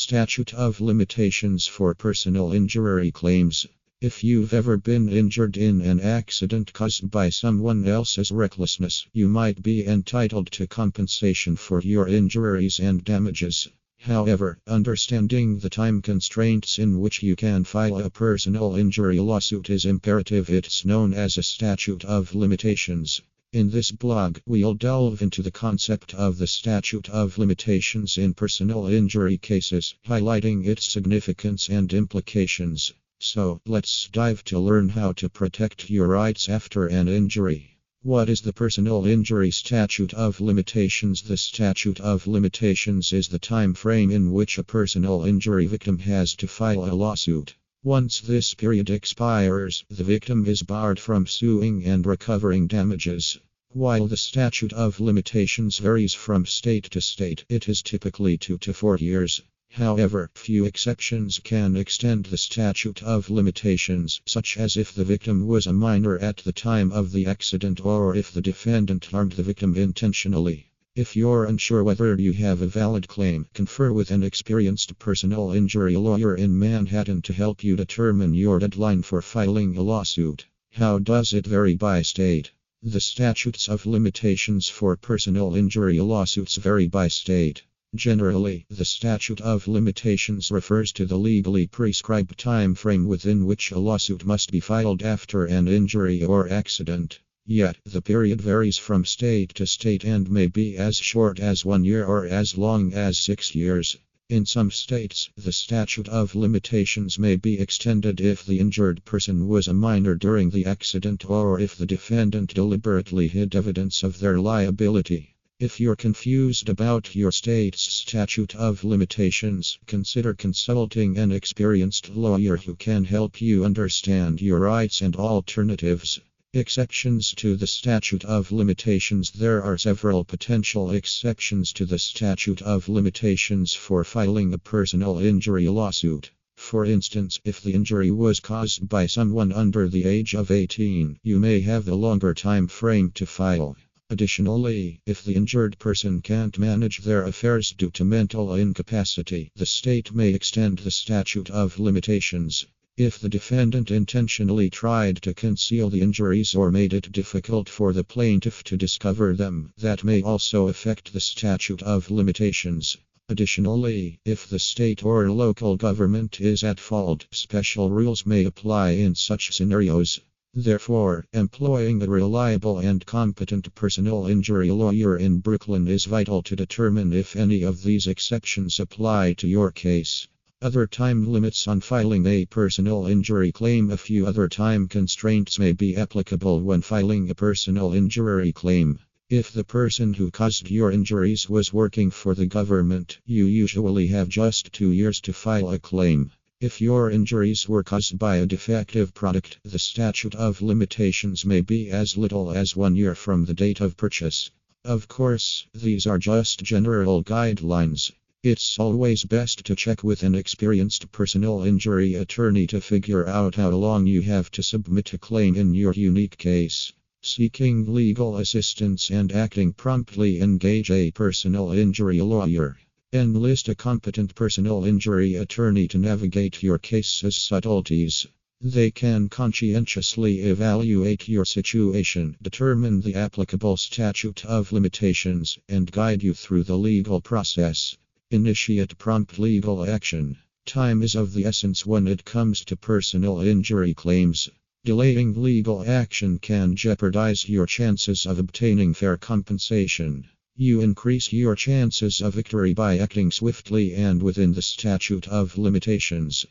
Statute of Limitations for Personal Injury Claims. If you've ever been injured in an accident caused by someone else's recklessness, you might be entitled to compensation for your injuries and damages. However, understanding the time constraints in which you can file a personal injury lawsuit is imperative. It's known as a statute of limitations. In this blog, we'll delve into the concept of the statute of limitations in personal injury cases, highlighting its significance and implications. So, let's dive to learn how to protect your rights after an injury. What is the Personal Injury Statute of Limitations? The Statute of Limitations is the time frame in which a personal injury victim has to file a lawsuit. Once this period expires, the victim is barred from suing and recovering damages. While the statute of limitations varies from state to state, it is typically two to four years. However, few exceptions can extend the statute of limitations, such as if the victim was a minor at the time of the accident or if the defendant harmed the victim intentionally. If you're unsure whether you have a valid claim, confer with an experienced personal injury lawyer in Manhattan to help you determine your deadline for filing a lawsuit. How does it vary by state? The statutes of limitations for personal injury lawsuits vary by state. Generally, the statute of limitations refers to the legally prescribed time frame within which a lawsuit must be filed after an injury or accident. Yet, the period varies from state to state and may be as short as one year or as long as six years. In some states, the statute of limitations may be extended if the injured person was a minor during the accident or if the defendant deliberately hid evidence of their liability. If you're confused about your state's statute of limitations, consider consulting an experienced lawyer who can help you understand your rights and alternatives. Exceptions to the statute of limitations There are several potential exceptions to the statute of limitations for filing a personal injury lawsuit. For instance, if the injury was caused by someone under the age of 18, you may have a longer time frame to file. Additionally, if the injured person can't manage their affairs due to mental incapacity, the state may extend the statute of limitations. If the defendant intentionally tried to conceal the injuries or made it difficult for the plaintiff to discover them, that may also affect the statute of limitations. Additionally, if the state or local government is at fault, special rules may apply in such scenarios. Therefore, employing a reliable and competent personal injury lawyer in Brooklyn is vital to determine if any of these exceptions apply to your case. Other time limits on filing a personal injury claim. A few other time constraints may be applicable when filing a personal injury claim. If the person who caused your injuries was working for the government, you usually have just two years to file a claim. If your injuries were caused by a defective product, the statute of limitations may be as little as one year from the date of purchase. Of course, these are just general guidelines. It's always best to check with an experienced personal injury attorney to figure out how long you have to submit a claim in your unique case. Seeking legal assistance and acting promptly engage a personal injury lawyer. Enlist a competent personal injury attorney to navigate your case's subtleties. They can conscientiously evaluate your situation, determine the applicable statute of limitations, and guide you through the legal process. Initiate prompt legal action. Time is of the essence when it comes to personal injury claims. Delaying legal action can jeopardize your chances of obtaining fair compensation. You increase your chances of victory by acting swiftly and within the statute of limitations.